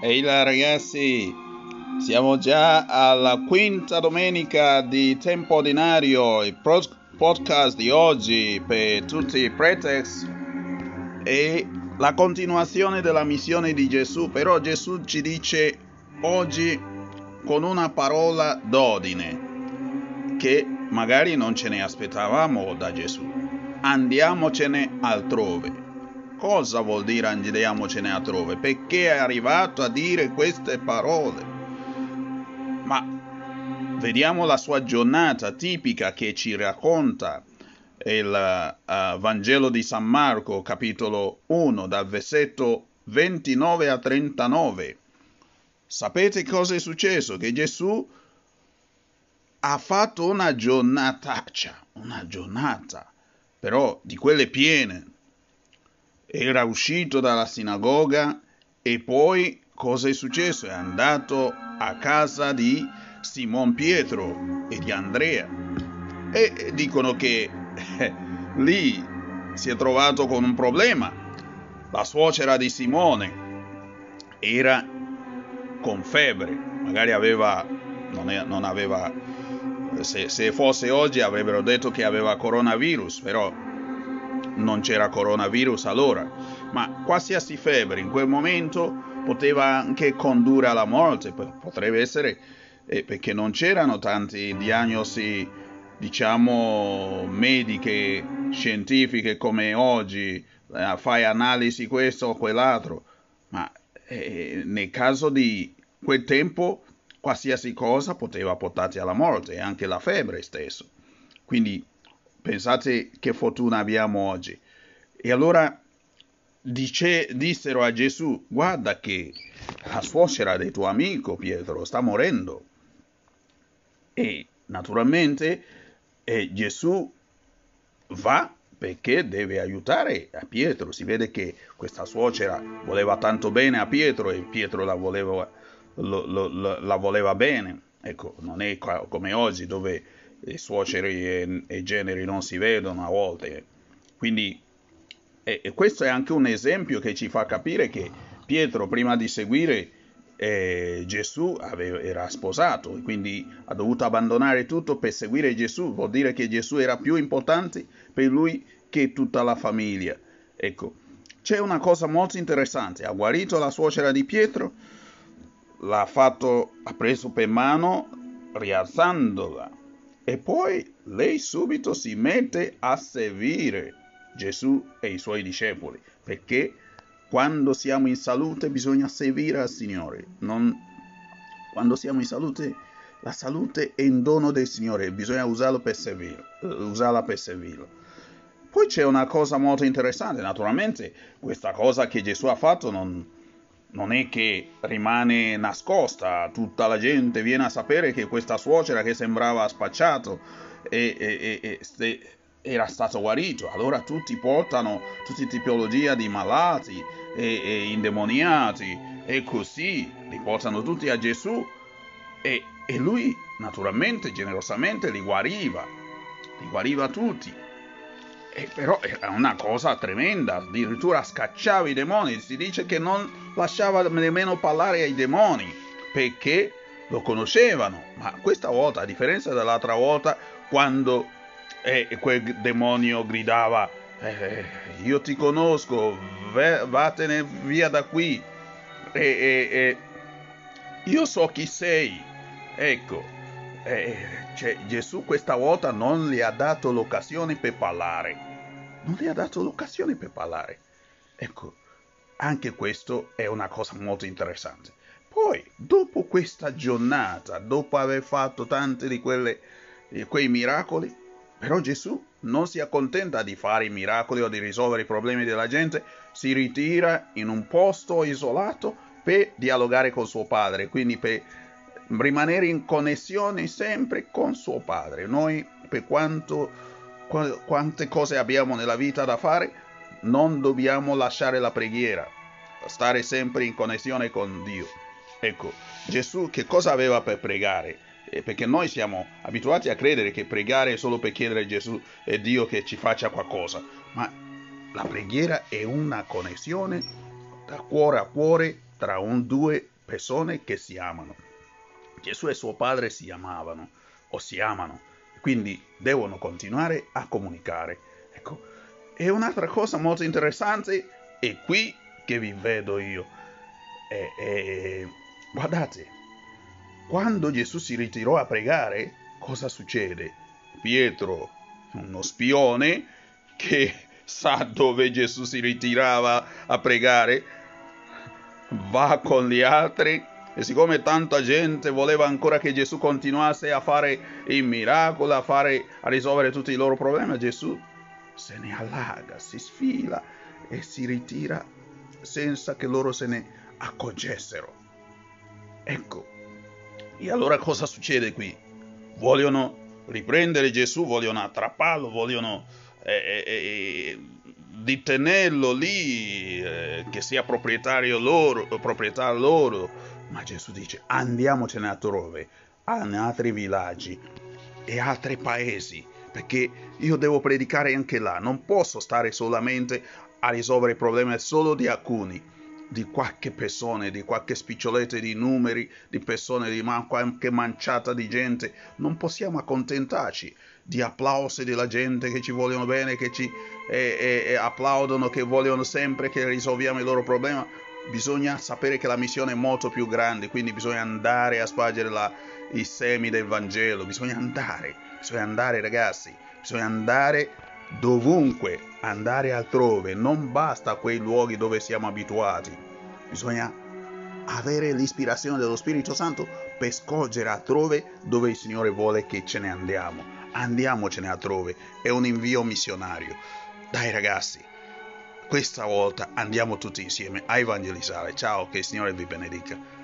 Ehi là ragazzi, siamo già alla quinta domenica di tempo ordinario, il podcast di oggi per tutti i pretext e la continuazione della missione di Gesù, però Gesù ci dice oggi con una parola d'ordine che magari non ce ne aspettavamo da Gesù. Andiamocene altrove. Cosa vuol dire andiamocene altrove? Perché è arrivato a dire queste parole? Ma vediamo la sua giornata tipica che ci racconta il uh, Vangelo di San Marco, capitolo 1, dal versetto 29 a 39. Sapete cosa è successo? Che Gesù ha fatto una giornataccia, una giornata, però di quelle piene, era uscito dalla sinagoga e poi cosa è successo? È andato a casa di Simon Pietro e di Andrea e dicono che eh, lì si è trovato con un problema. La suocera di Simone era con febbre, magari aveva, non, è, non aveva, se, se fosse oggi avrebbero detto che aveva coronavirus, però non c'era coronavirus allora, ma qualsiasi febbre in quel momento poteva anche condurre alla morte, potrebbe essere eh, perché non c'erano tante diagnosi, diciamo, mediche, scientifiche come oggi, eh, fai analisi questo o quell'altro, ma eh, nel caso di quel tempo qualsiasi cosa poteva portarti alla morte, anche la febbre stesso. Quindi Pensate che fortuna abbiamo oggi. E allora dice, dissero a Gesù, guarda che la suocera del tuo amico Pietro sta morendo. E naturalmente eh, Gesù va perché deve aiutare a Pietro. Si vede che questa suocera voleva tanto bene a Pietro e Pietro la voleva, lo, lo, la voleva bene. Ecco, non è come oggi dove e suoceri e, e, generi non si vedono a volte. Quindi e, e questo è anche un esempio che ci fa capire che Pietro prima di seguire eh, Gesù aveva, era sposato quindi ha dovuto abbandonare tutto per seguire Gesù. Vuol dire che Gesù era più importante per lui che tutta la famiglia. Ecco, c'è una cosa molto interessante. Ha guarito la suocera di Pietro, l'ha fatto, ha preso per mano rialzandola e poi lei subito si mette a servire Gesù e i suoi discepoli, perché quando siamo in salute bisogna servire al Signore. Non... Quando siamo in salute, la salute è un dono del Signore, bisogna usarlo per servire, usarla per servirlo. Poi c'è una cosa molto interessante, naturalmente questa cosa che Gesù ha fatto non, non è che rimane nascosta, tutta la gente viene a sapere che questa suocera che sembrava spacciato e, e, e, era stato guarito. Allora tutti portano tutte tipologie di malati e, indemoniati e così li portano tutti a Gesù e, e lui naturalmente, generosamente li guariva, li guariva tutti. E però era una cosa tremenda, addirittura scacciava i demoni, si dice che non lasciava nemmeno parlare ai demoni, perché lo conoscevano, ma questa volta, a differenza dell'altra volta, quando eh, quel demonio gridava, eh, io ti conosco, vattene via da qui, e, e, e io so chi sei, ecco, eh, cioè, Gesù questa volta non gli ha dato l'occasione per parlare non le ha dato l'occasione per parlare. Ecco, anche questo è una cosa molto interessante. Poi, dopo questa giornata, dopo aver fatto tanti di quelle, di quei miracoli, però Gesù non si accontenta di fare i miracoli o di risolvere i problemi della gente, si ritira in un posto isolato per dialogare con suo padre, quindi per rimanere in connessione sempre con suo padre. Noi, per quanto quante cose abbiamo nella vita da fare, non dobbiamo lasciare la preghiera, stare sempre in connessione con Dio. Ecco, Gesù che cosa aveva per pregare? Eh, perché noi siamo abituati a credere che pregare è solo per chiedere a Gesù e Dio che ci faccia qualcosa, ma la preghiera è una connessione da cuore a cuore tra un due persone che si amano. Gesù e suo padre si amavano o si amano, quindi devono continuare a comunicare. Ecco, e un'altra cosa molto interessante è qui che vi vedo io. E, e, guardate, quando Gesù si ritirò a pregare, cosa succede? Pietro, uno spione che sa dove Gesù si ritirava a pregare, va con gli altri e siccome tanta gente voleva ancora che Gesù continuasse a fare il miracolo, a, fare, a risolvere tutti i loro problemi, Gesù se ne allaga, si sfila e si ritira senza che loro se ne accorgessero. Ecco, e allora cosa succede qui? Vogliono riprendere Gesù, vogliono attrapparlo, vogliono eh, eh, eh, di tenerlo lì, eh, che sia proprietario loro, proprietario loro. Ma Gesù dice andiamocene altrove, in altri villaggi e altri paesi, perché io devo predicare anche là, non posso stare solamente a risolvere i problemi solo di alcuni di qualche persona, di qualche spiccioletta di numeri, di persone, di man- qualche manciata di gente. Non possiamo accontentarci di applausi della gente che ci vogliono bene, che ci eh, eh, applaudono, che vogliono sempre che risolviamo il loro problema. Bisogna sapere che la missione è molto più grande, quindi bisogna andare a spargere la, i semi del Vangelo, bisogna andare, bisogna andare ragazzi, bisogna andare dovunque, andare altrove, non basta quei luoghi dove siamo abituati, bisogna avere l'ispirazione dello Spirito Santo per scorgere altrove dove il Signore vuole che ce ne andiamo. Andiamocene altrove, è un invio missionario. Dai ragazzi, questa volta andiamo tutti insieme a evangelizzare. Ciao, che il Signore vi benedica.